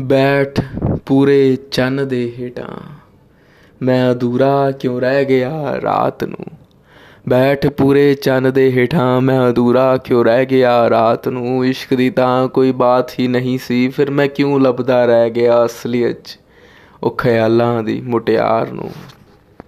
ਬੈਠ ਪੂਰੇ ਚੰਨ ਦੇ ਹੇਠਾਂ। ਮੈਂ ਅਧੂਰਾ ਕਿਉਂ ਰਹਿ ਗਿਆ ਰਾਤ ਨੂੰ? ਬੈਠ ਪੂਰੇ ਚੰਨ ਦੇ ਹੇਠਾਂ, ਮੈਂ ਅਧੂਰਾ ਕਿਉਂ ਰਹਿ ਗਿਆ ਰਾਤ ਨੂੰ? ਇਸ਼ਕ ਦੀ ਤਾਂ ਕੋਈ ਬਾਤ ਹੀ ਨਹੀਂ ਸੀ, ਫਿਰ ਮੈਂ ਕਿਉਂ ਲੱਭਦਾ ਰਹਿ ਗਿਆ ਅਸਲੀਅਤ 'ਚ? ਉਹ ਖਿਆਲਾਂ ਦੀ ਮੁਟਿਆਰ ਨੂੰ